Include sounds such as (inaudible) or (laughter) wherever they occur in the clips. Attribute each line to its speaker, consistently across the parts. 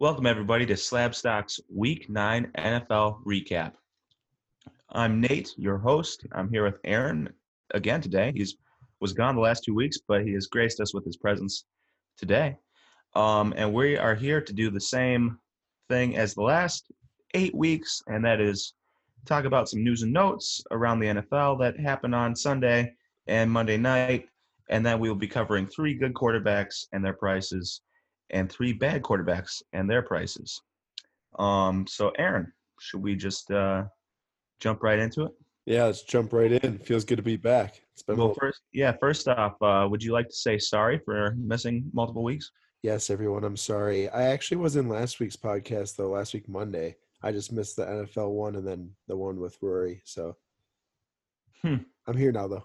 Speaker 1: Welcome, everybody, to Slab Stock's Week 9 NFL Recap. I'm Nate, your host. I'm here with Aaron again today. He's was gone the last two weeks, but he has graced us with his presence today. Um, and we are here to do the same thing as the last eight weeks, and that is talk about some news and notes around the NFL that happened on Sunday and Monday night. And then we will be covering three good quarterbacks and their prices, and three bad quarterbacks and their prices. Um, so, Aaron, should we just uh, jump right into it?
Speaker 2: Yeah, let's jump right in. Feels good to be back. It's been
Speaker 1: Well,
Speaker 2: well,
Speaker 1: first, yeah, first off, uh, would you like to say sorry for missing multiple weeks?
Speaker 2: yes, everyone. I'm sorry. I actually was in last week's podcast though. Last week Monday, I just missed the NFL one and then the one with Rory. So
Speaker 1: Hmm.
Speaker 2: I'm here now though.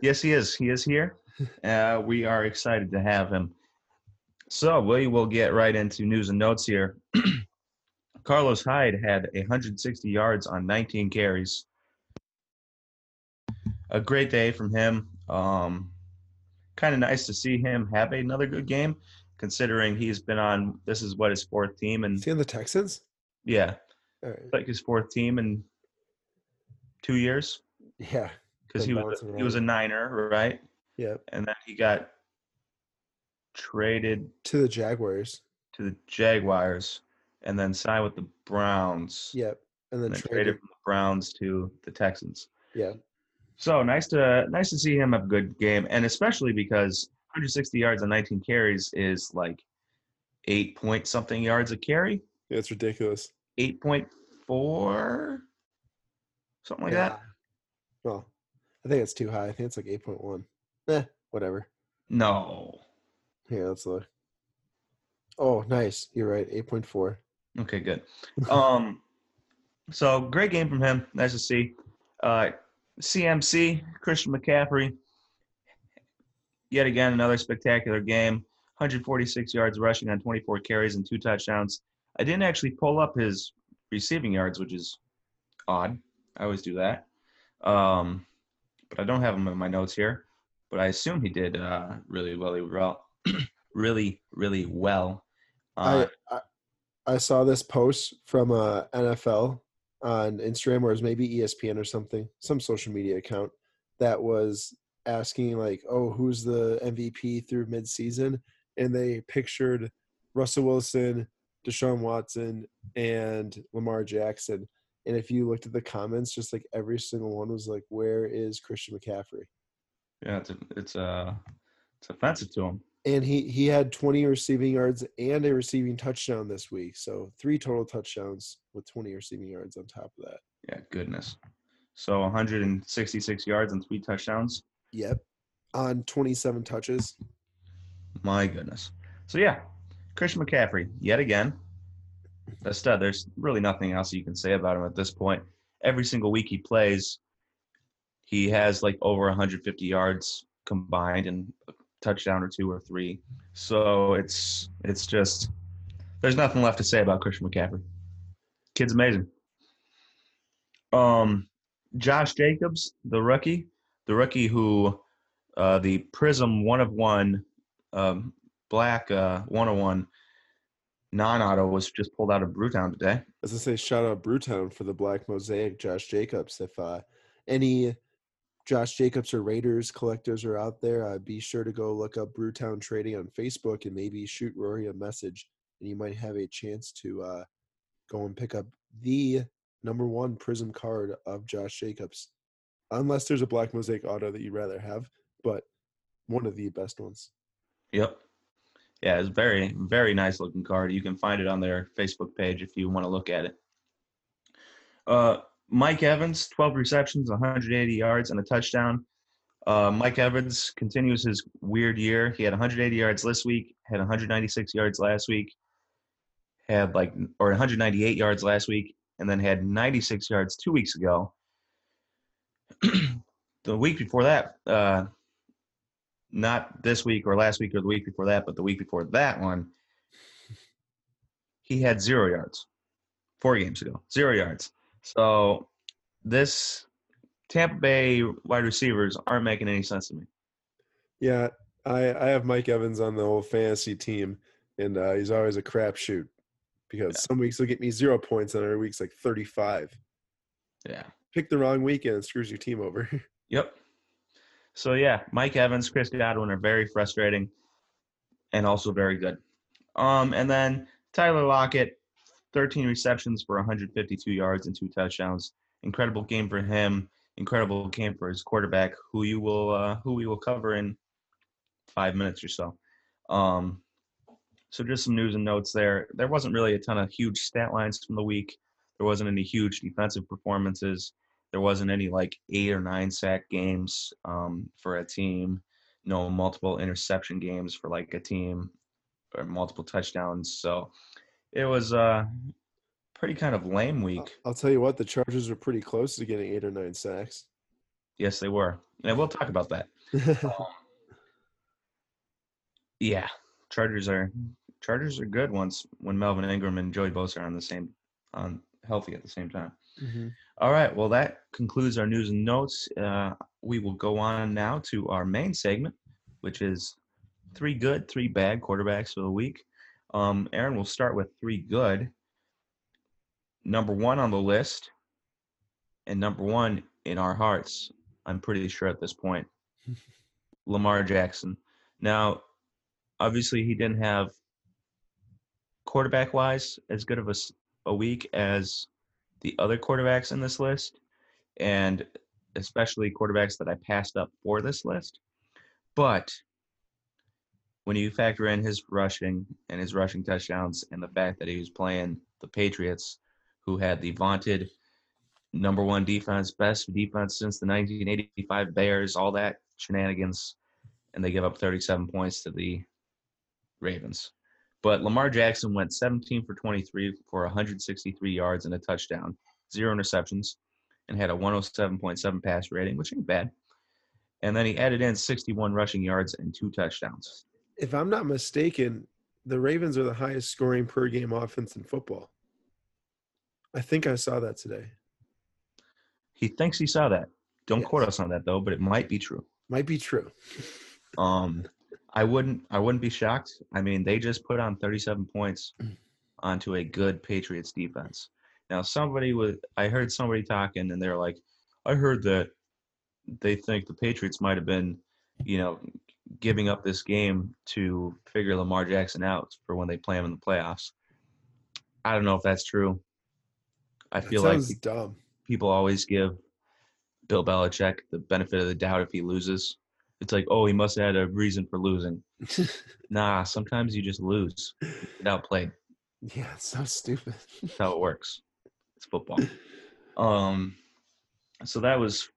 Speaker 1: Yes, he is. He is here. (laughs) Uh, we are excited to have him. So we will get right into news and notes here. (clears throat) Carlos Hyde had 160 yards on 19 carries. A great day from him. Um, kind of nice to see him have another good game, considering he's been on. This is what his fourth team, and
Speaker 2: Is he on the Texans?
Speaker 1: Yeah,
Speaker 2: right.
Speaker 1: like his fourth team in two years
Speaker 2: Yeah.
Speaker 1: because he was
Speaker 2: bouncing
Speaker 1: he was a. Niner, right?
Speaker 2: Yep.
Speaker 1: and then he got traded
Speaker 2: To the Jaguars.
Speaker 1: to the Jaguars and then signed with the Browns.
Speaker 2: Yep. And then
Speaker 1: And then
Speaker 2: traded.
Speaker 1: traded from the Browns to the Texans.
Speaker 2: Yeah.
Speaker 1: So nice to nice to see him have a good game, and especially because 160 yards on 19 carries is like eight point something yards a carry,
Speaker 2: Yeah, it's ridiculous.
Speaker 1: 8.4, something like
Speaker 2: yeah.
Speaker 1: that.
Speaker 2: Well, I think it's too high. I think it's like 8.1. Eh, whatever.
Speaker 1: No.
Speaker 2: Yeah, let's look. Oh, nice. You're right. 8.4.
Speaker 1: Okay, good. (laughs) Um, so great game from him. Nice to see. Uh, CMC Christian McCaffrey. Yet again, another spectacular game. 146 yards rushing on 24 carries and two touchdowns. I didn't actually pull up his receiving yards, which is odd. I always do that. Um, but I don't have them in my notes here. But I assume he did uh, really, really well. (clears throat) really, really well. Uh,
Speaker 2: I, I I saw this post from uh, NFL on Instagram, or it was maybe ESPN or something, some social media account that was asking like, "Oh, who's the MVP through midseason?" And they pictured Russell Wilson, Deshaun Watson, and Lamar Jackson. And if you looked at the comments, just like every single one was like, "Where is Christian McCaffrey?"
Speaker 1: yeah, it's it's uh, it's offensive to him.
Speaker 2: and he he had 20 receiving yards and a receiving touchdown this week so three total touchdowns with 20 receiving yards on top of that
Speaker 1: Yeah, goodness. So 166 yards and three touchdowns.
Speaker 2: yep on 27 touches
Speaker 1: My goodness. So yeah, Christian McCaffrey yet again. A stud. There's really nothing else you can say about him at this point. Every single week he plays, he has like over 150 yards combined and a touchdown or two or three. So it's it's just there's nothing left to say about Christian McCaffrey. Kid's amazing. Um, Josh Jacobs, the rookie, the rookie who uh, the Prism one of one um, black uh, 101 non-auto was just pulled out of Brewtown today.
Speaker 2: as i say shout out brewtown for the black mosaic josh jacobs if uh any josh jacobs or raiders collectors are out there uh, be sure to go look up brewtown trading on facebook and maybe shoot rory a message and you might have a chance to uh go and pick up the number one prism card of josh jacobs unless there's a black mosaic auto that you'd rather have but one of the best ones
Speaker 1: Yep. Yeah, it's very very nice looking card. You can find it on their Facebook page if you want to look at it. Uh, Mike Evans, 12 receptions, 180 yards, and a touchdown. Uh, Mike Evans continues his weird year. He had 180 yards this week, had 196 yards last week, had like or 198 yards last week, and then had 96 yards two weeks ago. (clears throat) the week before that, uh, not this week or last week or the week before that, but the week before that one, he had zero yards four games ago, zero yards. So this Tampa Bay wide receivers aren't making any sense to me.
Speaker 2: Yeah, I I have Mike Evans on the whole fantasy team, and uh, he's always a crapshoot because some weeks he'll get me zero points, and other weeks like thirty five.
Speaker 1: Yeah.
Speaker 2: Pick the wrong weekend and screws your team over. (laughs)
Speaker 1: Yep. So yeah, Mike Evans, Chris Godwin are very frustrating, and also very good. Um, and then Tyler Lockett, 13 receptions for 152 yards and two touchdowns. Incredible game for him. Incredible game for his quarterback, who you will uh, who we will cover in five minutes or so. Um, so just some news and notes there. There wasn't really a ton of huge stat lines from the week. There wasn't any huge defensive performances. There wasn't any like eight or nine sack games um, for a team. No multiple interception games for like a team or multiple touchdowns. So it was a pretty kind of lame week.
Speaker 2: I'll tell you what, the Chargers were pretty close to getting eight or nine sacks.
Speaker 1: Yes, they were, and we'll talk about that. (laughs) Um, yeah, Chargers are Chargers are good once when Melvin Ingram and Joey Bosa are on the same on healthy at the same time.
Speaker 2: Mhm.
Speaker 1: All right, well that concludes our news and notes. Uh, we will go on now to our main segment, which is three good, three bad quarterbacks for the week. Um, Aaron, we'll start with three good. Number one on the list, and number one in our hearts. I'm pretty sure at this point, (laughs) Lamar Jackson. Now, obviously, he didn't have quarterback wise as good of a, a week as the other quarterbacks in this list, and especially quarterbacks that I passed up for this list. But when you factor in his rushing and his rushing touchdowns and the fact that he was playing the Patriots, who had the vaunted number one defense, best defense since the 1985 Bears, all that shenanigans, and they give up 37 points to the Ravens. But Lamar Jackson went 17 for 23 for 163 yards and a touchdown, zero interceptions, and had a 107.7 pass rating, which ain't bad. And then he added in 61 rushing yards and two touchdowns.
Speaker 2: If I'm not mistaken, the Ravens are the highest scoring per game offense in football. I think I saw that today.
Speaker 1: He thinks he saw that. Don't
Speaker 2: Yes.
Speaker 1: quote us on that though, but it might be true.
Speaker 2: Might be true.
Speaker 1: Um, I wouldn't. I wouldn't be shocked. I mean, they just put on 37 points mm. onto a good Patriots defense. Now, somebody was. I heard somebody talking, and they're like, "I heard that they think the Patriots might have been, you know, giving up this game to figure Lamar Jackson out for when they play him in the playoffs." I don't know if that's true. I feel like
Speaker 2: dumb.
Speaker 1: people always give Bill Belichick the benefit of the doubt if he loses. It's like, oh, he must have had a reason for losing. (laughs) Nah, sometimes you just lose. Get outplayed.
Speaker 2: yeah, it's so stupid.
Speaker 1: That's how it works. It's football. (laughs) Um, so that was,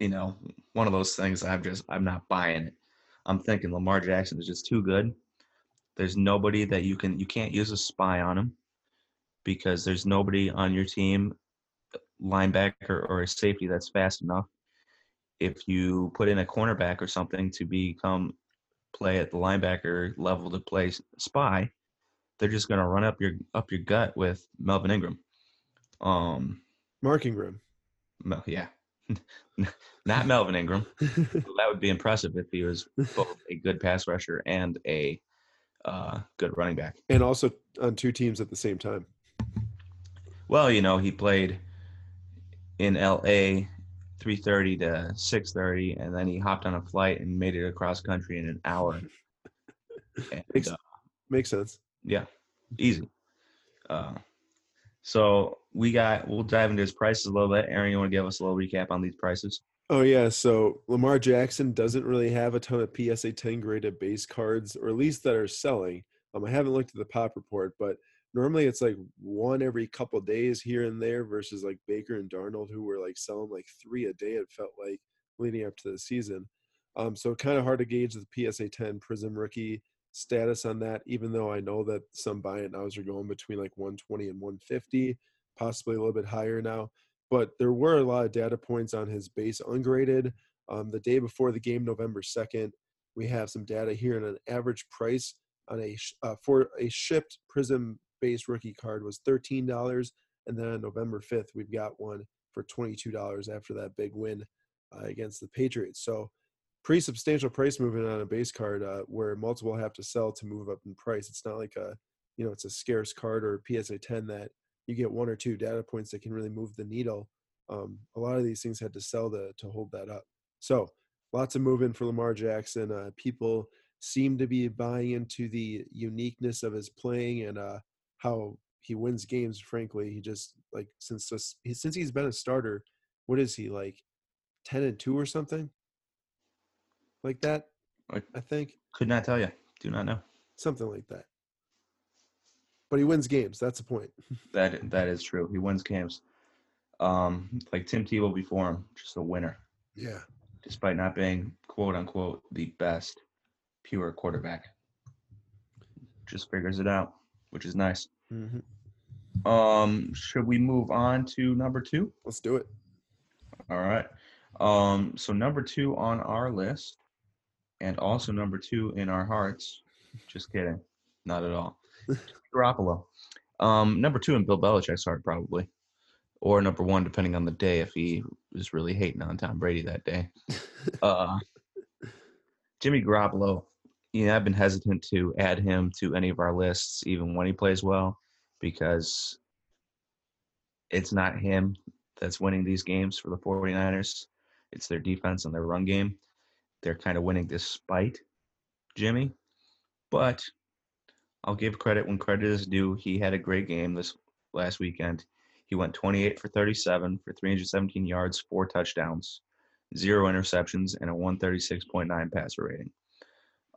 Speaker 1: you know, one of those things. I'm just, I'm not buying it. I'm thinking Lamar Jackson is just too good. There's nobody that you can, you can't use a spy on him because there's nobody on your team, linebacker or a safety that's fast enough. If you put in a cornerback or something to become play at the linebacker level to play spy, they're just going to run up your up your gut with Melvin Ingram. Um,
Speaker 2: Mark Ingram.
Speaker 1: Mel, yeah, (laughs) not Melvin Ingram. (laughs) That would be impressive if he was both a good pass rusher and a uh, good running back.
Speaker 2: and also on two teams at the same time.
Speaker 1: Well, you know, he played in L.A. 3:30 to 6:30, and then he hopped on a flight and made it across country in an hour. (laughs) And,
Speaker 2: Makes-
Speaker 1: uh,
Speaker 2: Makes sense.
Speaker 1: Yeah, easy. Uh, so we got. We'll dive into his prices a little bit. Aaron, you want to give us a little recap on these prices?
Speaker 2: Oh yeah, so Lamar Jackson doesn't really have a ton of PSA 10 graded base cards, or at least that are selling. Um, I haven't looked at the pop report, but normally it's like one every couple days here and there versus like Baker and Darnold who were like selling like three a day. It felt like leading up to the season. Um, so kind of hard to gauge the PSA 10 Prism rookie status on that, even though I know that some buy it nows are going between like 120 and 150, possibly a little bit higher now but there were a lot of data points on his base ungraded. Um, the day before the game, November 2nd, we have some data here and an average price on a uh, for a shipped Prism base rookie card was thirteen dollars, and then on November fifth we've got one for twenty two dollars after that big win uh, against the Patriots. So pretty substantial price movement on a base card uh, where multiple have to sell to move up in price. It's not like a you know it's a scarce card or PSA ten that you get one or two data points that can really move the needle. Um, a lot of these things had to sell to to hold that up. So lots of movement for Lamar Jackson. Uh, people seem to be buying into the uniqueness of his playing and uh, how he wins games. Frankly, he just like since this, since he's been a starter, what is he like, ten and two or something, like that?
Speaker 1: I-
Speaker 2: I think
Speaker 1: Could not tell you. Do not know.
Speaker 2: something like that. But he wins games. That's the point. (laughs)
Speaker 1: That that is true. He wins games. Um, like Tim Tebow before him, just a winner,
Speaker 2: Yeah.
Speaker 1: despite not being quote unquote the best pure quarterback. Just figures it out, which is nice.
Speaker 2: hmm
Speaker 1: Um, should we move on to number two?
Speaker 2: Let's do it.
Speaker 1: All right. Um, so number two on our list, and also number two in our hearts. Just kidding, not at all. (laughs) Garoppolo. Um, number two in Bill Belichick's heart, probably, or number one, depending on the day, if he was really hating on Tom Brady that day. (laughs) Uh, Jimmy Garoppolo. Yeah, I've been hesitant to add him to any of our lists, even when he plays well, because it's not him that's winning these games for the 49ers. It's their defense and their run game. They're kind of winning despite Jimmy. But I'll give credit when credit is due. He had a great game this last weekend. He went 28 for 37 for 317 yards, four touchdowns, zero interceptions, and a 136.9 passer rating.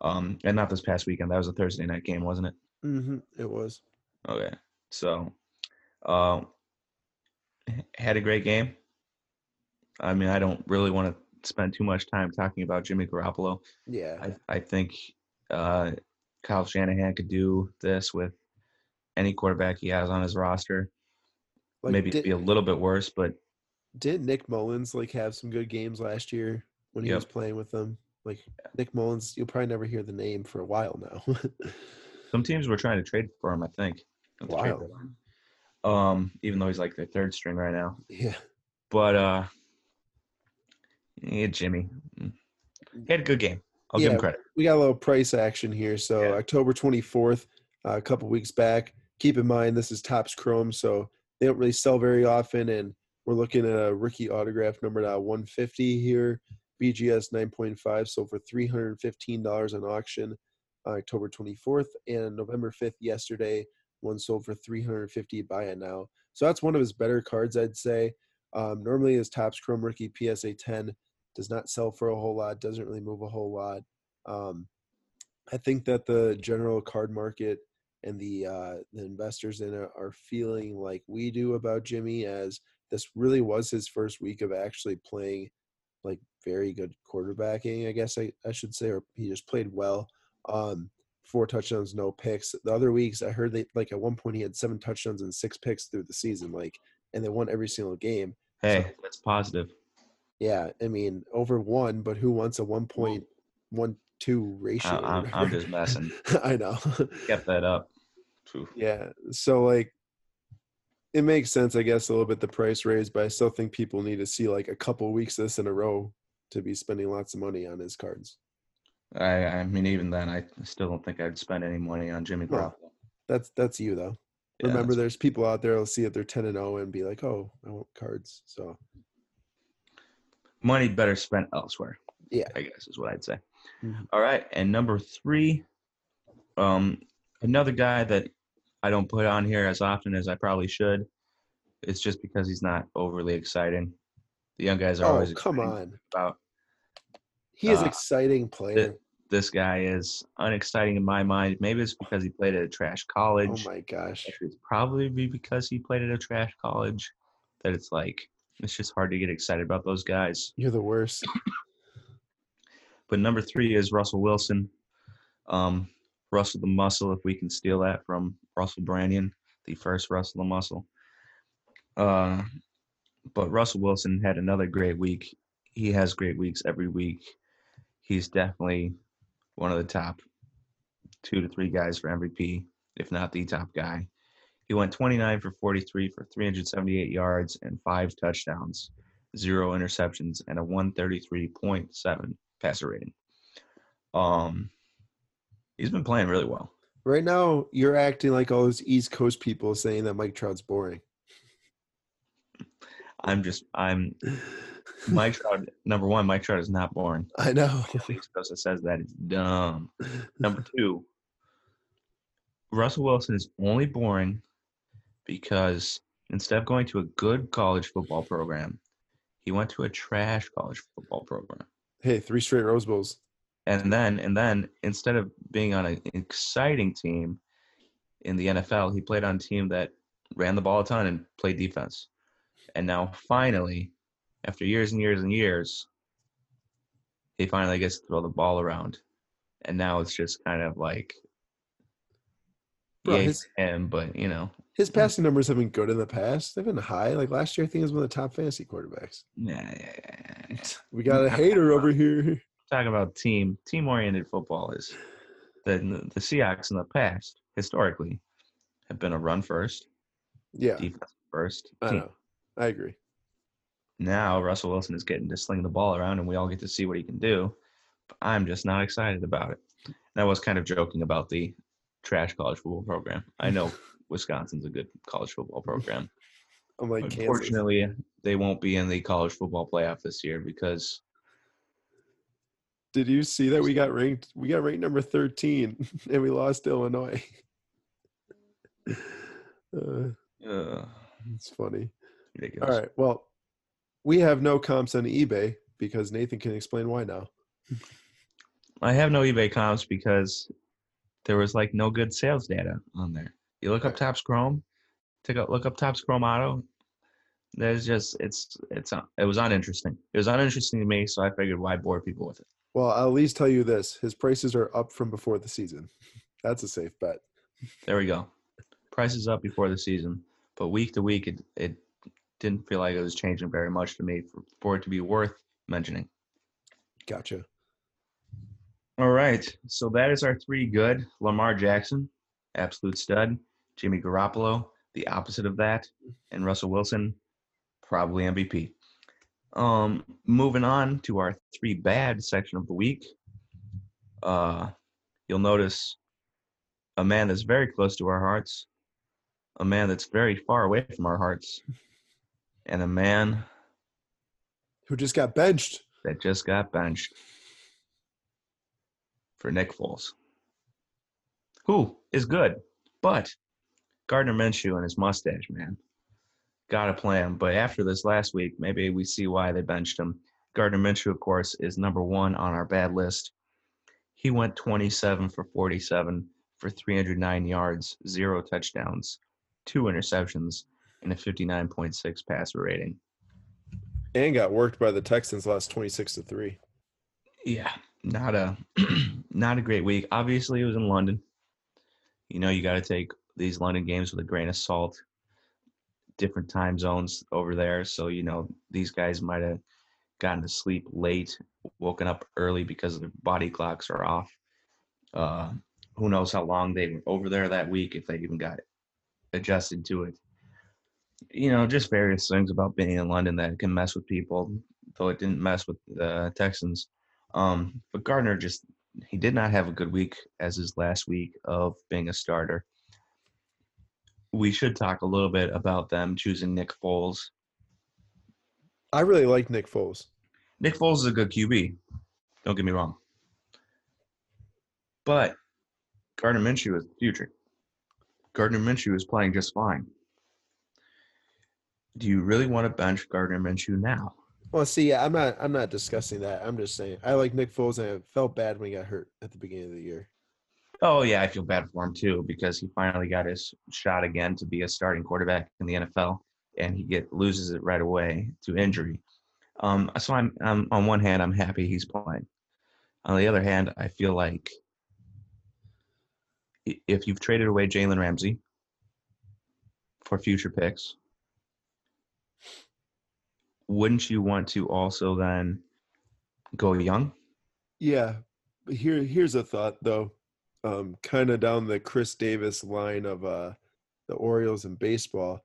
Speaker 1: Um, and not this past weekend. That was a Thursday night game, wasn't it?
Speaker 2: hmm It was.
Speaker 1: Okay. So, uh, had a great game. I mean, I don't really want to spend too much time talking about Jimmy Garoppolo.
Speaker 2: Yeah.
Speaker 1: I, I think uh, Kyle Shanahan could do this with any quarterback he has on his roster.
Speaker 2: Like,
Speaker 1: Maybe
Speaker 2: did,
Speaker 1: it'd be a little bit worse, but
Speaker 2: did Nick Mullens like have some good games last year when he was playing with them? Like Nick Mullens, you'll probably never hear the name for a while now. (laughs)
Speaker 1: some teams were trying to trade for him. I think. at
Speaker 2: Wow.
Speaker 1: Um, even though he's like their third string right now,
Speaker 2: yeah.
Speaker 1: but uh, yeah, Jimmy, mm, he had a good game. I'll give him
Speaker 2: Yeah.
Speaker 1: credit.
Speaker 2: we got a little price action here. So
Speaker 1: Yeah.
Speaker 2: October 24th, uh, a couple weeks back. Keep in mind this is Topps Chrome, so they don't really sell very often, and we're looking at a rookie autograph numbered at 150 here. BGS 9.5 sold for $315 on auction uh, October 24th, and November 5th yesterday one sold for 350 buy it now. So that's one of his better cards, I'd say. Um, normally his Topps Chrome rookie PSA 10 does not sell for a whole lot, doesn't really move a whole lot. Um, I think that the general card market and the uh, the investors in it are feeling like we do about Jimmy, as this really was his first week of actually playing like very good quarterbacking. I guess I, I should say, or he just played well. Um, four touchdowns, no picks. The other weeks, I heard that like at one point he had seven touchdowns and six picks through the season, like, and they won every single game.
Speaker 1: Hey, that's positive.
Speaker 2: Yeah, I mean over one, but who wants a one point one two ratio?
Speaker 1: I, I'm, I'm just messing. (laughs)
Speaker 2: I know.
Speaker 1: Get that up.
Speaker 2: Yeah. So like it makes sense, I guess, a little bit the price raise, but I still think people need to see like a couple weeks this in a row to be spending lots of money on his cards.
Speaker 1: I, I mean, even then, I still don't think I'd spend any money on Jimmy
Speaker 2: No. That's that's you though.
Speaker 1: Yeah,
Speaker 2: Remember, there's people out there who'll see if they're ten and zero and be like, "Oh, I want cards." So
Speaker 1: money better spent elsewhere.
Speaker 2: Yeah.
Speaker 1: I guess is what I'd say.
Speaker 2: Mhm.
Speaker 1: All right, and number three, um, another guy that I don't put on here as often as I probably should. It's just because he's not overly exciting. The young guys are
Speaker 2: oh,
Speaker 1: always
Speaker 2: come on,
Speaker 1: about
Speaker 2: he is
Speaker 1: Uh,
Speaker 2: exciting player.
Speaker 1: this guy is unexciting in my mind. Maybe it's because he played at a trash college.
Speaker 2: Oh my gosh,
Speaker 1: It's probably be because he played at a trash college that it's like it's just hard to get excited about those guys.
Speaker 2: you're the worst. (coughs)
Speaker 1: But number three is Russell Wilson. Um, Russell the Muscle, if we can steal that from Russell Branyan, the first Russell Muscle. Uh, but Russell Wilson had another great week. He has great weeks every week. He's definitely one of the top two to three guys for MVP, if not the top guy. He went 29 for 43 for 378 yards and five touchdowns, zero interceptions, and a 133.7 passer rating. Um, he's been playing really well.
Speaker 2: Right now, you're acting like all those East Coast people saying that Mike Trout's boring.
Speaker 1: I'm just I'm Mike Trout. Number one, Mike Trout is not boring. (laughs)
Speaker 2: I know.
Speaker 1: East Coast that says that is dumb. Number two, Russell Wilson is only boring because instead of going to a good college football program, he went to a trash college football program.
Speaker 2: Hey, three straight Rose Bowls.
Speaker 1: And then and then instead of being on an exciting team in the NFL, he played on a team that ran the ball a ton and played defense. And now finally, after years and years and years, he finally gets to throw the ball around. And now it's just kind of like
Speaker 2: Bro, his-
Speaker 1: him, but you know,
Speaker 2: His passing numbers have been good in the past. They've been high. Like last year, I think he was one of the top fantasy quarterbacks.
Speaker 1: yeah, yeah, yeah, yeah.
Speaker 2: We got a (laughs) hater over here.
Speaker 1: Talking about team team oriented football is the the Seahawks in the past historically have been a run first,
Speaker 2: Yeah,
Speaker 1: defense first
Speaker 2: I know. I agree.
Speaker 1: Now Russell Wilson is getting to sling the ball around, and we all get to see what he can do. But I'm just not excited about it. And I was kind of joking about the trash college football program. I know (laughs) Wisconsin's a good college football program.
Speaker 2: I'm Kansas.
Speaker 1: Unfortunately, they won't be in the college football playoff this year because
Speaker 2: Did you see that we got ranked? We got ranked number 13, (laughs) and we lost to Illinois. (laughs) uh,
Speaker 1: uh,
Speaker 2: it's funny.
Speaker 1: ridiculous.
Speaker 2: All right. Well, we have no comps on eBay because Nathan can explain why now.
Speaker 1: I have no eBay comps because there was like no good sales data on there. You look up. Topps Chrome, take a look up Topps Chrome Auto. There's just it's it's it was uninteresting. It was uninteresting to me, so I figured why bore people with it.
Speaker 2: Well, I'll at least tell you this: his prices are up from before the season. (laughs) That's a safe bet.
Speaker 1: There we go. Prices up before the season, but week to week, it it didn't feel like it was changing very much to me for, for it to be worth mentioning.
Speaker 2: Gotcha.
Speaker 1: All right. So that is our three good. Lamar Jackson, absolute stud. Jimmy Garoppolo, the opposite of that. And Russell Wilson, probably MVP. Um, moving on to our three bad section of the week. Uh, you'll notice a man that's very close to our hearts, a man that's very far away from our hearts, and a man
Speaker 2: Who just got benched?
Speaker 1: that just got benched for Nick Foles, who is good, but Gardner Minshew and his mustache, man, got a plan. But after this last week, maybe we see why they benched him. Gardner Minshew, of course, is number one on our bad list. He went 27 for 47 for 309 yards, zero touchdowns, two interceptions, and a 59.6 passer rating.
Speaker 2: And got worked by the Texans last 26 to 3.
Speaker 1: Yeah, not a (clears throat) not a great week. Obviously, it was in London. You know, you got to take these London games with a grain of salt. Different time zones over there, so you know these guys might have gotten to sleep late, woken up early because their body clocks are off. Uh, who knows how long they were over there that week if they even got adjusted to it. You know, just various things about being in London that can mess with people, though it didn't mess with the Texans. Um, but Gardner just he did not have a good week as his last week of being a starter. We should talk a little bit about them choosing Nick Foles.
Speaker 2: I really like Nick Foles.
Speaker 1: Nick Foles is a good QB. Don't get me wrong. But Gardner Minshew is the future. Gardner Minshew is playing just fine. Do you really want to bench Gardner Minshew now?
Speaker 2: Well, see, I'm not. I'm not discussing that. I'm just saying I like Nick Foles, and I felt bad when he got hurt at the beginning of the year.
Speaker 1: Oh yeah, I feel bad for him too because he finally got his shot again to be a starting quarterback in the NFL, and he get loses it right away to injury. Um, so I'm, I'm on one hand I'm happy he's playing. On the other hand, I feel like if you've traded away Jalen Ramsey for future picks, wouldn't you want to also then go young?
Speaker 2: Yeah, here here's a thought though, um, kind of down the Chris Davis line of uh, the Orioles in baseball.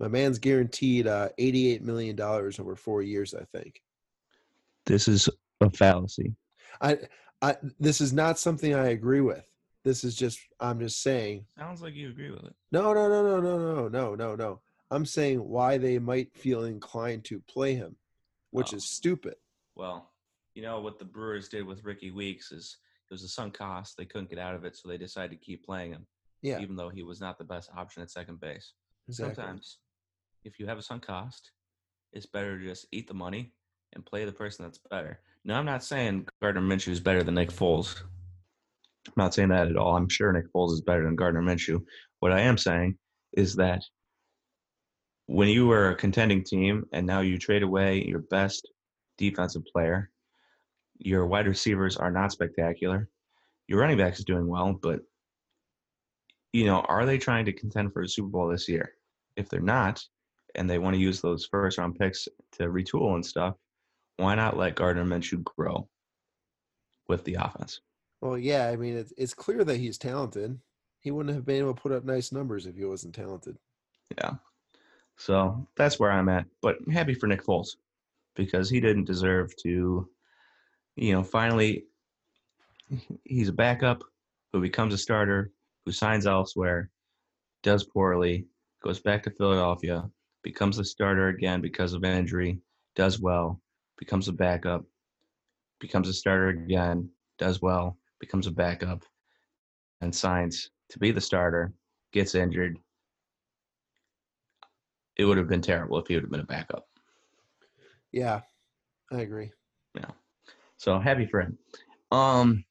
Speaker 2: My man's guaranteed uh, $88 million over four years, I think.
Speaker 1: This is a fallacy.
Speaker 2: I, I, this is not something I agree with. This is just, I'm just saying.
Speaker 1: Sounds like you agree with it.
Speaker 2: No, no, no, no, no, no, no, no, no. I'm saying why they might feel inclined to play him, which
Speaker 1: Oh.
Speaker 2: is stupid.
Speaker 1: Well, you know what the Brewers did with Rickie Weeks is it was a sunk cost. They couldn't get out of it, so they decided to keep playing him,
Speaker 2: Yeah,
Speaker 1: even though he was not the best option at second base.
Speaker 2: exactly.
Speaker 1: Sometimes, if you have a sunk cost, it's better to just eat the money and play the person that's better. Now, I'm not saying Gardner Minshew is better than Nick Foles. I'm not saying that at all. I'm sure Nick Foles is better than Gardner Minshew. What I am saying is that when you were a contending team and now you trade away your best defensive player, your wide receivers are not spectacular. Your running backs is doing well, but you know, are they trying to contend for a Super Bowl this year? If they're not, and they want to use those first round picks to retool and stuff, why not let Gardner Minshew grow with the offense?
Speaker 2: Well, yeah, I mean, it's, it's clear that he's talented. He wouldn't have been able to put up nice numbers if he wasn't talented.
Speaker 1: Yeah. So that's where I'm at. But I'm happy for Nick Foles because he didn't deserve to, you know, finally, he's a backup who becomes a starter, who signs elsewhere, does poorly, goes back to Philadelphia, becomes a starter again because of injury, does well, becomes a backup, becomes a starter again, does well, becomes a backup, and signs to be the starter, gets injured, it would have been terrible if he would have been a backup.
Speaker 2: Yeah, I agree.
Speaker 1: So happy for him. Um,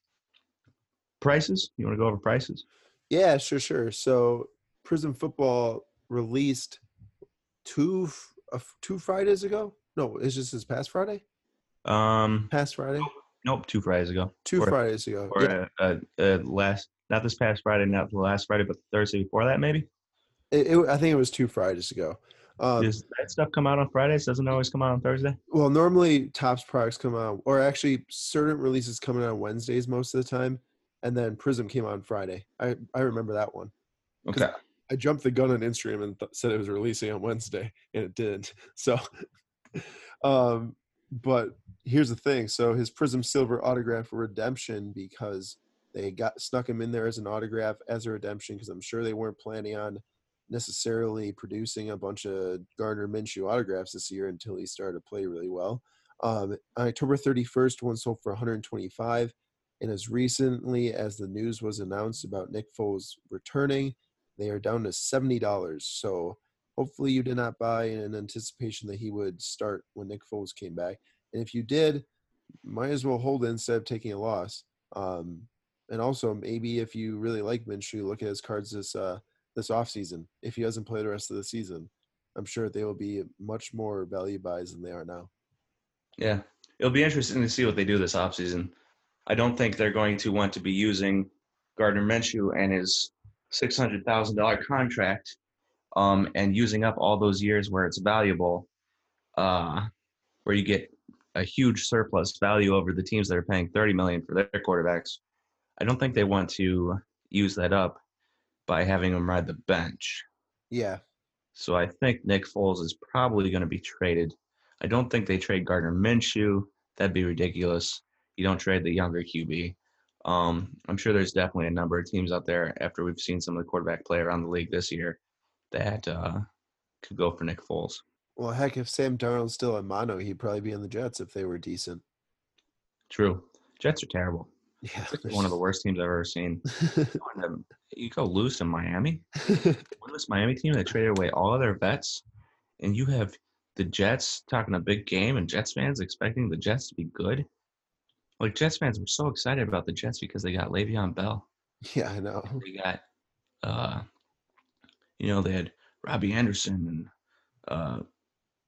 Speaker 1: prices? You want to go over prices?
Speaker 2: Yeah, sure, sure. So, Prism Football released two uh, two Fridays ago. No, it's just this past Friday.
Speaker 1: Um,
Speaker 2: Past Friday.
Speaker 1: nope, two Fridays ago.
Speaker 2: Two
Speaker 1: Or-
Speaker 2: Fridays ago.
Speaker 1: Or
Speaker 2: yeah,
Speaker 1: uh, uh, uh, last, not this past Friday, not the last Friday, but Thursday before that, maybe.
Speaker 2: it, it, I think it was two Fridays ago. Um,
Speaker 1: Does that stuff come out on Fridays? Doesn't it always come out on Thursday.
Speaker 2: well, normally Topps products come out, or actually certain releases come out on Wednesdays most of the time, and then Prism came out on Friday. I I remember that one.
Speaker 1: Okay.
Speaker 2: I jumped the gun on Instagram and th- said it was releasing on Wednesday, and it didn't. (laughs) So, um, but here's the thing: so his Prism Silver autograph redemption because they got snuck him in there as an autograph as a redemption because I'm sure they weren't planning on necessarily producing a bunch of Gardner Minshew autographs this year until he started to play really well. Um, on October 31st, one sold for 125, and as recently as the news was announced about Nick Foles returning, they are down to seventy dollars. So hopefully you did not buy in anticipation that he would start when Nick Foles came back. And if you did, might as well hold it instead of taking a loss. Um, and also maybe if you really like Minshew, look at his cards this uh, this offseason. If he doesn't play the rest of the season, I'm sure they will be much more value buys than they are now.
Speaker 1: Yeah, it'll be interesting to see what they do this offseason. I don't think they're going to want to be using Gardner Minshew and his six hundred thousand dollar contract, um, and using up all those years where it's valuable, uh, where you get a huge surplus value over the teams that are paying thirty million for their quarterbacks. I don't think they want to use that up by having them ride the bench.
Speaker 2: Yeah,
Speaker 1: So I think Nick Foles is probably going to be traded. I don't think they trade Gardner Minshew. That'd be ridiculous. You don't trade the younger QB. Um, I'm sure there's definitely a number of teams out there after we've seen some of the quarterback play around the league this year that uh, could go for Nick Foles.
Speaker 2: well, heck, if Sam Darnold's still in mono, he'd probably be in the Jets if they were decent.
Speaker 1: True. Jets are terrible.
Speaker 2: Yeah,
Speaker 1: They're one of the worst teams I've ever seen. (laughs) You go lose to Miami. (laughs) Winless Miami team that traded away all of their vets, and you have the Jets talking a big game, and Jets fans expecting the Jets to be good. Like Jets fans were so excited about the Jets because they got Le'Veon Bell.
Speaker 2: yeah, I know.
Speaker 1: They got, uh, you know, they had Robbie Anderson and uh,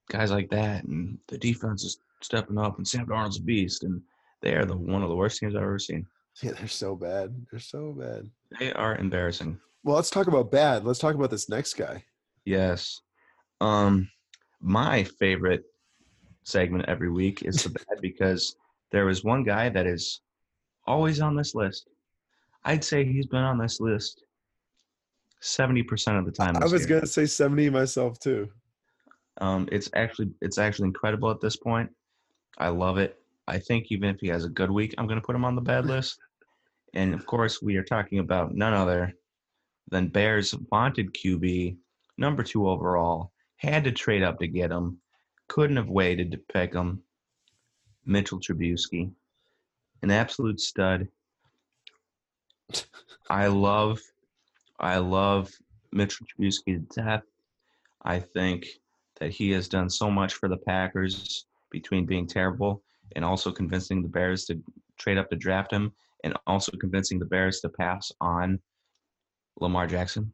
Speaker 1: guys like that, and the defense is stepping up, and Sam Darnold's a beast, and they are the one of the worst teams I've ever seen.
Speaker 2: Yeah, they're so bad. They're so bad.
Speaker 1: They are embarrassing.
Speaker 2: Well, let's talk about bad. Let's talk about this next guy.
Speaker 1: Yes. Um, my favorite segment every week is the (laughs) bad because there was one guy that is always on this list. I'd say he's been on this list seventy percent of the time.
Speaker 2: I was
Speaker 1: year.
Speaker 2: gonna say seventy myself too.
Speaker 1: Um, it's actually it's actually incredible at this point. I love it. I think even if he has a good week, I'm going to put him on the bad list. And of course, we are talking about none other than Bears wanted QB, number two overall, had to trade up to get him, couldn't have waited to pick him. Mitchell Trubisky, an absolute stud. I love, I love Mitchell Trubisky to death. I think that he has done so much for the Packers between being terrible and also convincing the Bears to trade up to draft him and also convincing the Bears to pass on Lamar Jackson.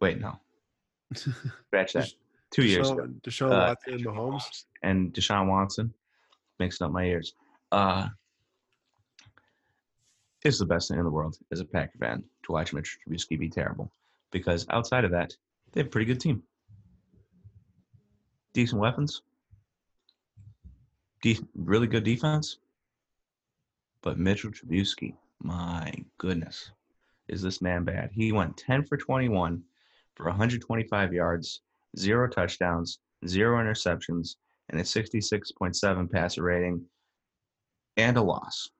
Speaker 1: Wait, no. (laughs) Scratch that. Two years ago.
Speaker 2: Deshaun, Deshaun
Speaker 1: Uh,
Speaker 2: Watson and Mahomes.
Speaker 1: And Deshaun Watson. Mixing up my ears. Uh, it's the best thing in the world as a Packer fan to watch Mitch Trubisky be terrible. Because outside of that, they have a pretty good team. Decent weapons. De- really good defense. But Mitchell Trubisky, my goodness, is this man bad? He went 10 for 21 for 125 yards, zero touchdowns, zero interceptions, and a 66.7 passer rating, and a loss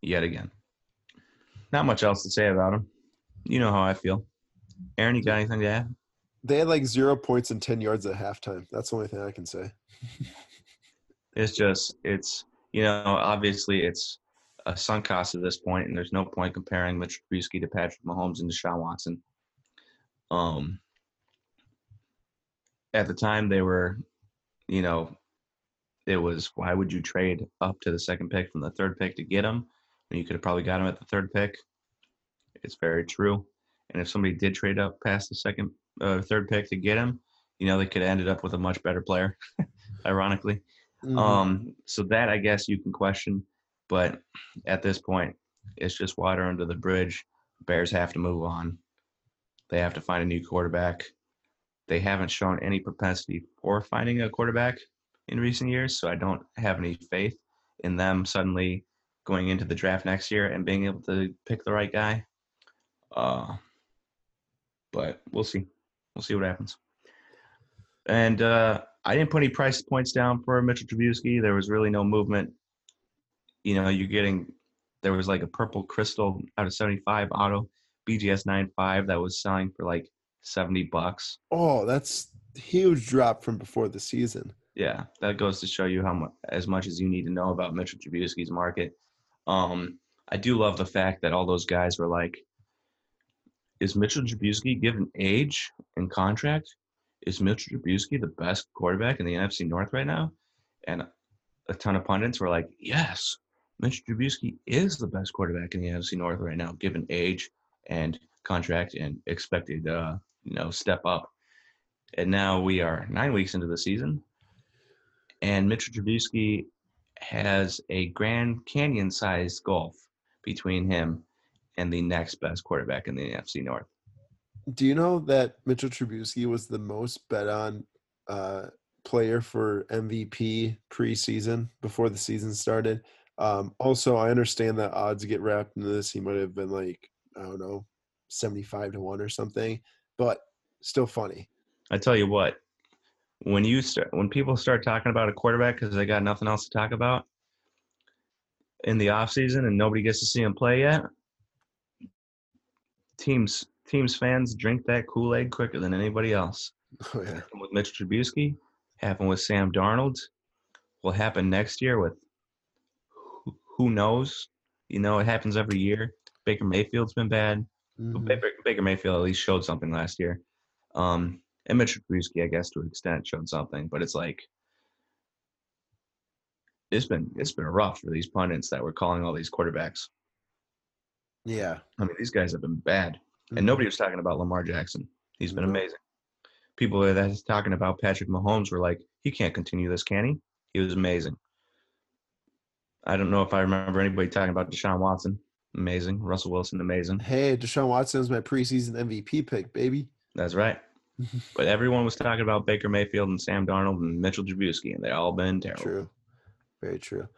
Speaker 1: yet again. Not much else to say about him. You know how I feel. Aaron, you got anything to add?
Speaker 2: They had like zero points and ten yards at halftime. That's the only thing I can say. (laughs)
Speaker 1: It's just, it's, you know, obviously it's a sunk cost at this point, and there's no point comparing Mitch Trubisky to Patrick Mahomes and Deshaun Watson. Um, at the time, they were, you know, it was why would you trade up to the second pick from the third pick to get him when you could have probably got him at the third pick? It's very true. And if somebody did trade up past the second, uh, third pick to get him, you know, they could have ended up with a much better player, (laughs) ironically.
Speaker 2: Mhm.
Speaker 1: Um, so that I guess you can question, but at this point, it's just water under the bridge. Bears have to move on. They have to find a new quarterback. They haven't shown any propensity for finding a quarterback in recent years, so I don't have any faith in them suddenly going into the draft next year and being able to pick the right guy. Uh, but we'll see. We'll see what happens. And uh, I didn't put any price points down for Mitchell Trubisky. There was really no movement. You know, you're getting there was like a purple crystal out of 75 auto BGS 95 that was selling for like 70 bucks.
Speaker 2: oh, that's huge drop from before the season.
Speaker 1: Yeah, that goes to show you how much as much as you need to know about Mitchell Trubisky's market. Um, I do love the fact that all those guys were like, "Is Mitchell Trubisky given age and contract? Is Mitchell Trubisky the best quarterback in the NFC North right now?" And a ton of pundits were like, "Yes, Mitchell Trubisky is the best quarterback in the NFC North right now, given age and contract and expected, uh, you know, step up." And now we are nine weeks into the season and Mitchell Trubisky has a Grand Canyon sized gulf between him and the next best quarterback in the NFC North.
Speaker 2: Do you know that Mitchell Trubisky was the most bet on uh, player for MVP preseason before the season started? Um, also, I understand that odds get wrapped into this. He might have been like, I don't know, 75 to 1 or something, but still funny.
Speaker 1: I tell you what, when you start, when people start talking about a quarterback because they got nothing else to talk about in the off season and nobody gets to see him play yet, teams teams fans drink that Kool Aid quicker than anybody else.
Speaker 2: Oh, yeah.
Speaker 1: happened with Mitch Trubisky, happened with Sam Darnold, will happen next year with who, who knows? You know, it happens every year. Baker Mayfield's been bad.
Speaker 2: Mhm.
Speaker 1: Baker, Baker Mayfield at least showed something last year. Um, and Mitch Trubisky, I guess, to an extent, showed something. But it's like it's been it's been rough for these pundits that were calling all these quarterbacks.
Speaker 2: Yeah.
Speaker 1: I mean, these guys have been bad,
Speaker 2: Mhm.
Speaker 1: and nobody was talking about Lamar Jackson. He's been amazing. People that was talking about Patrick Mahomes were like, he can't continue this, can he? He was amazing. I don't know if I remember anybody talking about Deshaun Watson. Amazing. Russell Wilson, amazing.
Speaker 2: Hey, Deshaun Watson is my preseason MVP pick, baby.
Speaker 1: That's right. (laughs) But everyone was talking about Baker Mayfield and Sam Darnold and Mitchell Trubisky, and they all been terrible.
Speaker 2: True. Very true.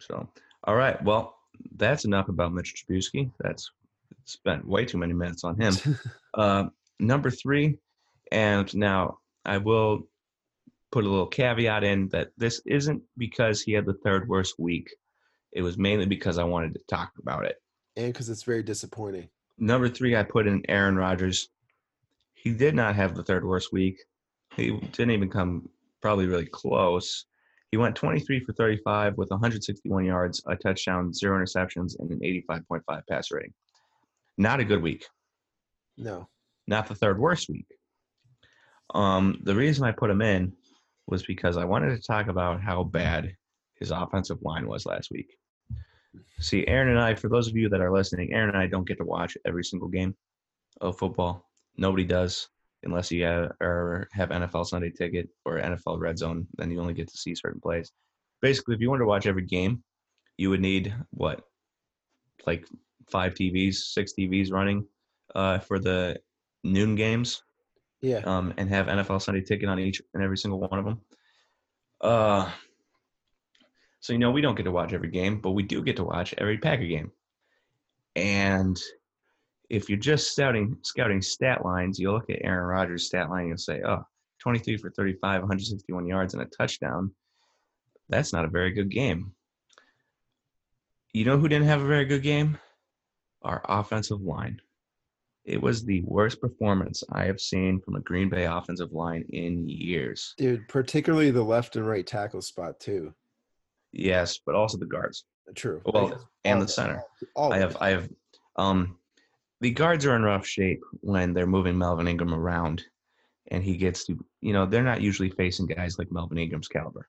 Speaker 1: So, all right. Well, that's enough about Mitchell Trubisky. That's spent way too many minutes on him. (laughs) uh, number three, and now I will put a little caveat in that this isn't because he had the third worst week. It was mainly because I wanted to talk about it.
Speaker 2: and because it's very disappointing.
Speaker 1: Number three, I put in Aaron Rodgers. He did not have the third worst week. He didn't even come probably really close. He went 23 for 35 with 161 yards, a touchdown, zero interceptions, and an 85.5 pass rating. Not a good week.
Speaker 2: No.
Speaker 1: Not the third worst week. Um, the reason I put him in was because I wanted to talk about how bad his offensive line was last week. See, Aaron and I, for those of you that are listening, Aaron and I don't get to watch every single game of football. Nobody does unless you have, or have NFL Sunday ticket or NFL Red Zone. Then you only get to see certain plays. Basically, if you wanted to watch every game, you would need what, like five TVs, six TVs running uh, for the noon games
Speaker 2: Yeah.
Speaker 1: um, and have NFL Sunday ticket on each and every single one of them. Uh, so you know we don't get to watch every game, but we do get to watch every Packer game. And if you're just scouting scouting stat lines, you look at Aaron Rodgers' stat line and you'll say, "Oh, 23 for 35, 161 yards and a touchdown. That's not a very good game." You know who didn't have a very good game? Our offensive line. It was the worst performance I have seen from a Green Bay offensive line in years.
Speaker 2: Dude, particularly the left and right tackle spot too.
Speaker 1: Yes, but also the guards.
Speaker 2: True.
Speaker 1: Well, and the center.
Speaker 2: All
Speaker 1: I have. I have um the guards are in rough shape when they're moving Melvin Ingram around and he gets to you know, they're not usually facing guys like Melvin Ingram's caliber.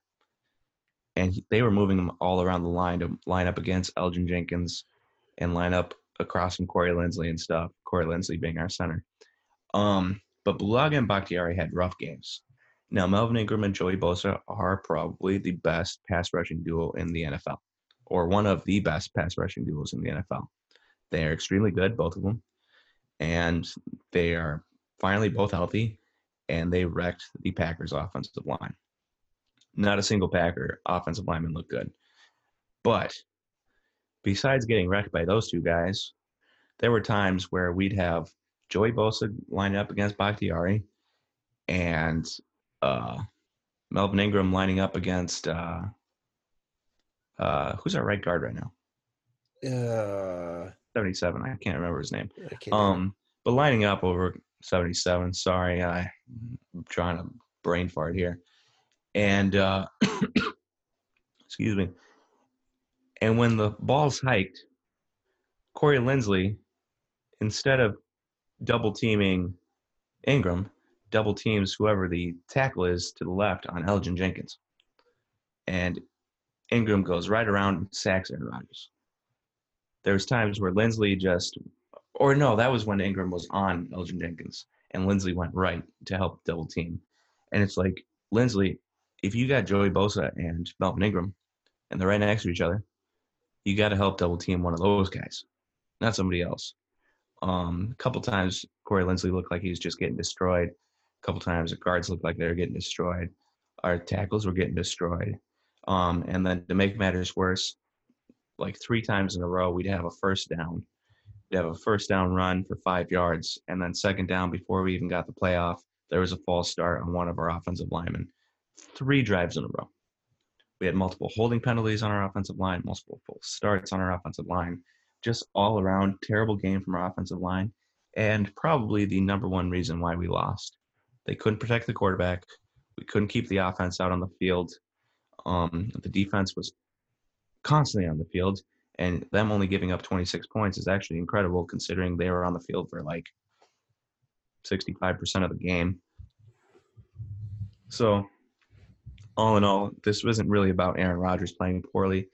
Speaker 1: And he, they were moving him all around the line to line up against Elgton Jenkins and line up across from Corey Linsley and stuff. Corey Linsley being our center. Um, but Bulaga and Bakhtiari had rough games. Now, Melvin Ingram and Joey Bosa are probably the best pass rushing duo in the NFL, or one of the best pass rushing duos in the NFL. They are extremely good, both of them, and they are finally both healthy, and they wrecked the Packers' offensive line. Not a single Packer offensive lineman looked good. But besides getting wrecked by those two guys, there were times where we'd have Joey Bosa lined up against Bakhtiari and uh, Melvin Ingram lining up against uh, uh, who's our right guard right now?
Speaker 2: Uh,
Speaker 1: 77. I can't remember his name. Um, but lining up over 77. Sorry, I, I'm trying to brain fart here. And uh, (coughs) excuse me. And when the ball's hiked, Corey Linsley, instead of double teaming Ingram, double teams whoever the tackle is to the left on Elgton Jenkins. And Ingram goes right around and sacks Aaron Rodgers. There's times where Linsley just, or no, that was when Ingram was on Elgton Jenkins and Linsley went right to help double team. And it's like, Linsley, if you got Joey Bosa and Melvin Ingram and they're right next to each other, you got to help double team one of those guys, not somebody else. Um, a couple times, Corey Linsley looked like he was just getting destroyed. A couple times, the guards looked like they were getting destroyed. Our tackles were getting destroyed. Um, and then to make matters worse, like three times in a row, we'd have a first down. We'd have a first down run for five yards, and then second down before we even got the playoff, there was a false start on one of our offensive linemen. Three drives in a row. We had multiple holding penalties on our offensive line, multiple false starts on our offensive line. Just all around terrible game from our offensive line, and probably the number one reason why we lost. They couldn't protect the quarterback. We couldn't keep the offense out on the field. Um, the defense was constantly on the field, and them only giving up 26 points is actually incredible considering they were on the field for like 65% of the game. So, all in all, this wasn't really about Aaron Rodgers playing poorly.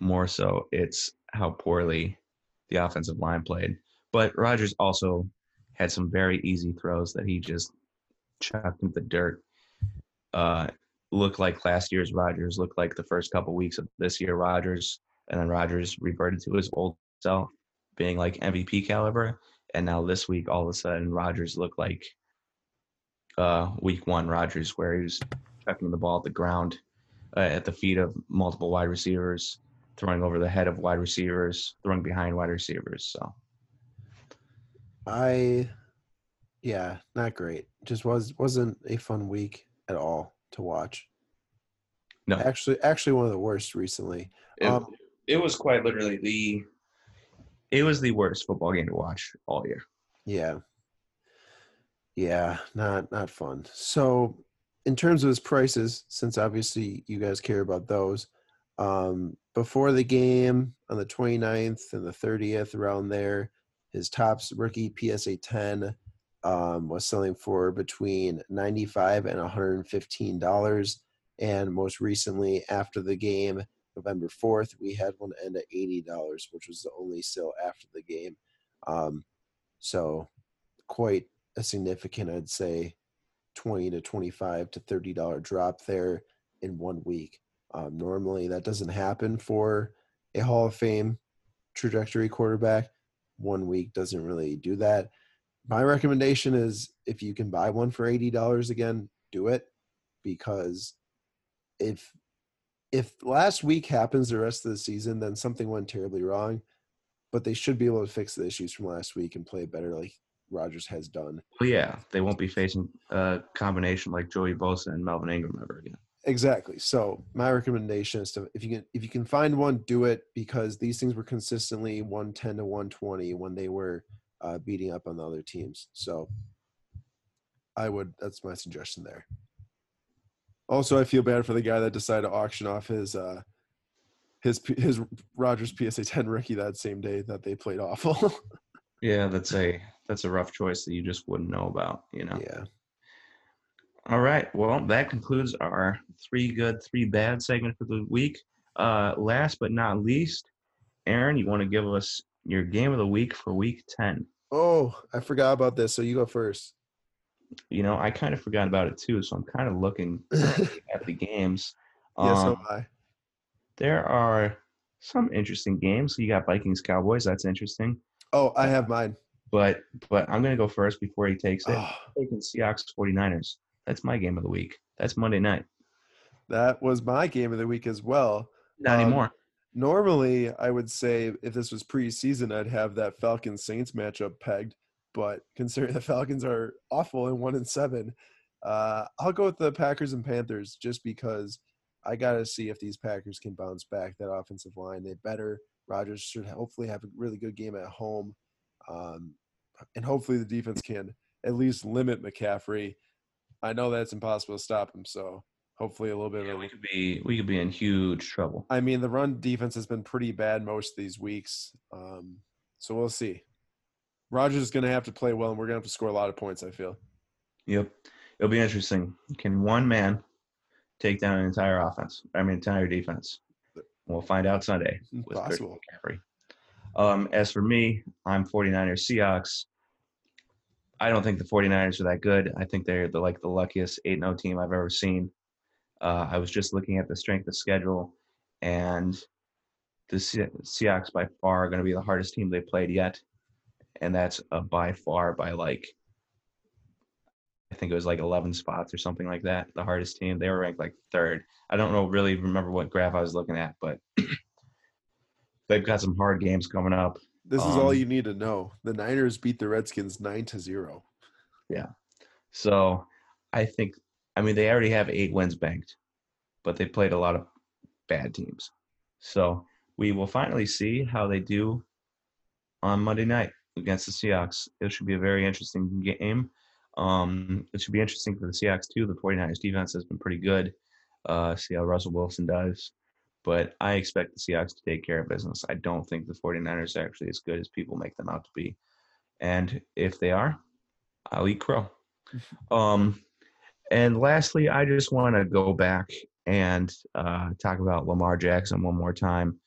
Speaker 1: More so, it's how poorly the offensive line played. But Rodgers also had some very easy throws that he just chucked into the dirt. Uh, looked like last year's Rodgers, looked like the first couple weeks of this year Rodgers, and then Rodgers reverted to his old self, being like MVP caliber. And now this week, all of a sudden, Rodgers looked like uh, week one Rodgers, where he was chucking the ball at the ground, uh, at the feet of multiple wide receivers, throwing over the head of wide receivers, throwing behind wide receivers. So
Speaker 2: I, yeah, not great. Just was wasn't a fun week at all to watch.
Speaker 1: No.
Speaker 2: actually, actually one of the worst recently.
Speaker 1: It,
Speaker 2: Um,
Speaker 1: it was quite literally the it was the worst football game to watch all year.
Speaker 2: Yeah. Yeah, not not fun. So, in terms of his prices, since obviously you guys care about those, um, before the game on the 29th and the 30th, around there, his Topps rookie PSA 10 um, was selling for between 95 and 115 dollars. And most recently, after the game, November 4th, we had one end at $80, which was the only sale after the game. Um, so quite a significant, I'd say, 20 to 25 to 30 dollar drop there in one week. Um, normally, that doesn't happen for a Hall of Fame trajectory quarterback. One week doesn't really do that. My recommendation is if you can buy one for eighty dollars again, do it because if if last week happens the rest of the season, then something went terribly wrong. But they should be able to fix the issues from last week and play better like Rodgers has done.
Speaker 1: Well, yeah, they won't be facing a combination like Joey Bosa and Melvin Ingram ever again.
Speaker 2: Exactly. So my recommendation is to if you can if you can find one, do it because these things were consistently one ten to one twenty when they were uh, beating up on the other teams. So I would that's my suggestion there. Also, I feel bad for the guy that decided to auction off his uh his his Rodgers PSA ten rookie that same day that they played awful. (laughs)
Speaker 1: Yeah, that's a that's a rough choice that you just wouldn't know about, you know.
Speaker 2: yeah.
Speaker 1: All right. Well, that concludes our three good, three bad segment for the week. Uh, last but not least, Aaron, you want to give us your game of the week for week 10?
Speaker 2: Oh, I forgot about this. So you go first.
Speaker 1: You know, I kind of forgot about it too, so I'm kind of looking (laughs) at the games.
Speaker 2: so
Speaker 1: Um,
Speaker 2: am I.
Speaker 1: there are some interesting games. You got Vikings Cowboys. That's interesting.
Speaker 2: Oh, I have mine.
Speaker 1: But but I'm gonna go first before he takes it.
Speaker 2: Oh,
Speaker 1: I'm taking Seahawks 49ers. That's my game of the week. That's Monday night.
Speaker 2: that was my game of the week as well.
Speaker 1: Not
Speaker 2: Um,
Speaker 1: anymore.
Speaker 2: Normally, I would say if this was preseason, I'd have that Falcons Saints matchup pegged. But considering the Falcons are awful and one and seven, uh, I'll go with the Packers and Panthers just because I got to see if these Packers can bounce back. That offensive line, they better. Rodgers should hopefully have a really good game at home, um, and hopefully the defense can at least limit McCaffrey. I know that's impossible to stop him, so hopefully a little bit
Speaker 1: Yeah,
Speaker 2: of a
Speaker 1: we could be we could be in huge trouble.
Speaker 2: I mean, the run defense has been pretty bad most of these weeks. Um, so we'll see. Rodgers is going to have to play well, and we're going to have to score a lot of points, I feel.
Speaker 1: Yep. It'll be interesting. Can one man take down an entire offense? I mean, entire defense. We'll find out Sunday with
Speaker 2: Possible.
Speaker 1: McCaffrey. Um, as for me, I'm 49ers Seahawks. I don't think the 49ers are that good. I think they're the like the luckiest 8 0 team I've ever seen. Uh, I was just looking at the strength of schedule, and the Se- Seahawks by far are going to be the hardest team they've played yet. And that's by far by like I think it was like 11 spots or something like that. The hardest team. They were ranked like third. I don't know really remember what graph I was looking at, but (clears throat) they've got some hard games coming up.
Speaker 2: This is all
Speaker 1: Um,
Speaker 2: you need to know. The Niners beat the Redskins 9 to 0. Yeah.
Speaker 1: So I think, I mean, they already have eight wins banked, but they played a lot of bad teams. So we will finally see how they do on Monday night against the Seahawks. It should be a very interesting game. Um, it should be interesting for the Seahawks too. The 49ers defense has been pretty good. Uh, see how Russell Wilson does. But I expect the Seahawks to take care of business. I don't think the 49ers are actually as good as people make them out to be. And if they are, I'll eat crow. (laughs) Um, and lastly, I just want to go back and uh, talk about Lamar Jackson one more time.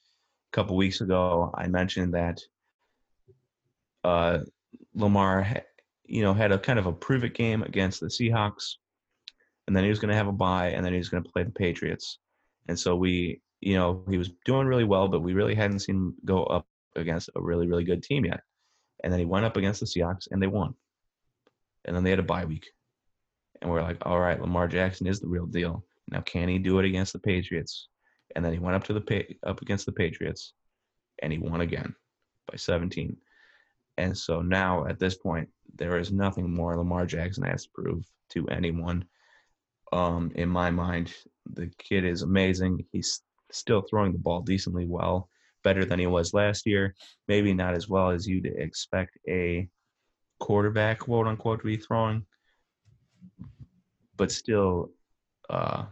Speaker 1: A couple weeks ago, I mentioned that uh, Lamar, you know, had a kind of a prove it game against the Seahawks, and then he was going to have a bye, and then he was going to play the Patriots. And so we, you know, he was doing really well, but we really hadn't seen him go up against a really, really good team yet. And then he went up against the Seahawks, and they won. And then they had a bye week. And we're like, all right, Lamar Jackson is the real deal. Now, can he do it against the Patriots? And then he went up to the up against the Patriots, and he won again by 17. And so now at this point, there is nothing more Lamar Jackson has to prove to anyone. Um, in my mind, the kid is amazing. He's still throwing the ball decently well, better than he was last year. Maybe not as well as you'd expect a quarterback, quote unquote, to be throwing, but still uh,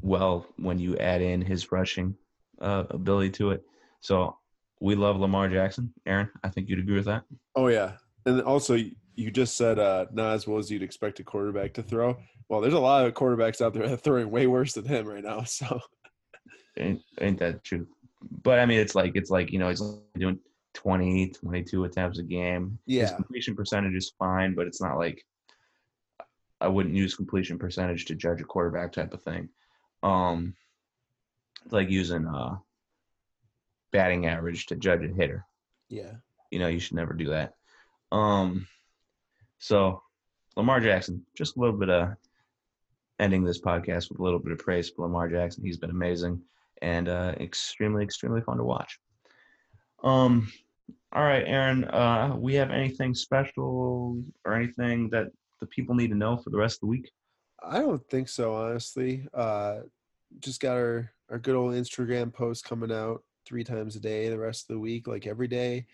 Speaker 1: well when you add in his rushing uh, ability to it. So we love Lamar Jackson. Aaron, I think you'd agree with that.
Speaker 2: Oh yeah, and also you just said uh, not as well as you'd expect a quarterback to throw. Well, there's a lot of quarterbacks out there (laughs) throwing way worse than him right now. (laughs) So
Speaker 1: ain't, ain't that true? But I mean, it's like it's like you know he's doing 20, 22 attempts a game.
Speaker 2: Yeah.
Speaker 1: His completion percentage is fine, but it's not like I wouldn't use completion percentage to judge a quarterback type of thing. Um, it's like using uh batting average to judge a hitter.
Speaker 2: yeah,
Speaker 1: You know, you should never do that. Um, so Lamar Jackson, just a little bit of ending this podcast with a little bit of praise for Lamar Jackson. He's been amazing and uh, extremely, extremely fun to watch. Um, all right, Aaron, uh, we have anything special or anything that the people need to know for the rest of the week?
Speaker 2: I don't think so honestly. Uh, just got our our good old Instagram post coming out three times a day the rest of the week, like every day.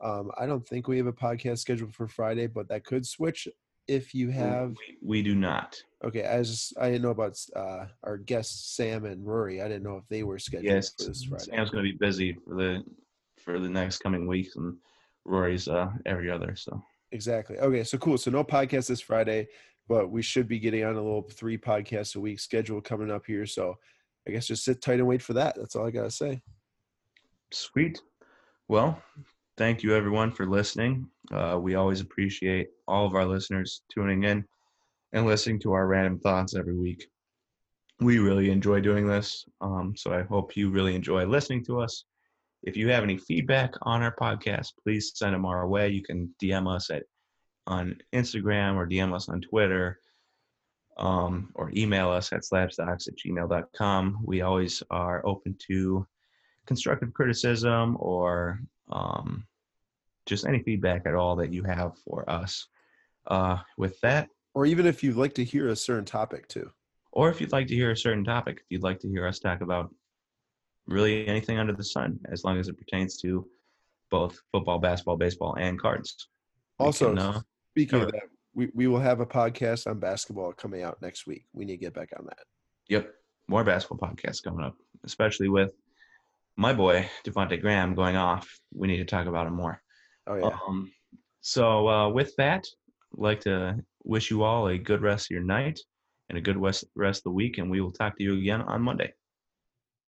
Speaker 2: Um, I don't think we have a podcast scheduled for Friday, but that could switch if you have.
Speaker 1: We, we do not.
Speaker 2: Okay, as I didn't know about uh, our guests Sam and Rory. I didn't know if they were scheduled
Speaker 1: Yes,
Speaker 2: for this Friday.
Speaker 1: Sam's going to be busy for the for the next coming weeks, and Rory's uh, every other. So
Speaker 2: Exactly. Okay, so cool. So no podcast this Friday, but we should be getting on a little three podcasts a week schedule coming up here. So I guess just sit tight and wait for that. That's all I gotta say.
Speaker 1: Sweet. Well, thank you everyone for listening. Uh, we always appreciate all of our listeners tuning in and listening to our random thoughts every week. We really enjoy doing this. Um, so I hope you really enjoy listening to us. If you have any feedback on our podcast, please send them our way. You can DM us at on Instagram or DM us on Twitter um, or email us at slabstocks at gmail.com. We always are open to constructive criticism or um, just any feedback at all that you have for us. Uh, with that,
Speaker 2: Or even if you'd like to hear a certain topic too.
Speaker 1: or if you'd like to hear a certain topic, if you'd like to hear us talk about really anything under the sun, as long as it pertains to both football, basketball, baseball, and cards.
Speaker 2: Also,
Speaker 1: can, uh,
Speaker 2: speaking of that, we, we will have a podcast on basketball coming out next week. We need to get back on that.
Speaker 1: Yep. More basketball podcasts coming up, especially with my boy Devonte Graham going off. We need to talk about him more.
Speaker 2: Oh yeah.
Speaker 1: Um, so uh, with that, I'd like to wish you all a good rest of your night and a good rest rest of the week, and we will talk to you again on Monday.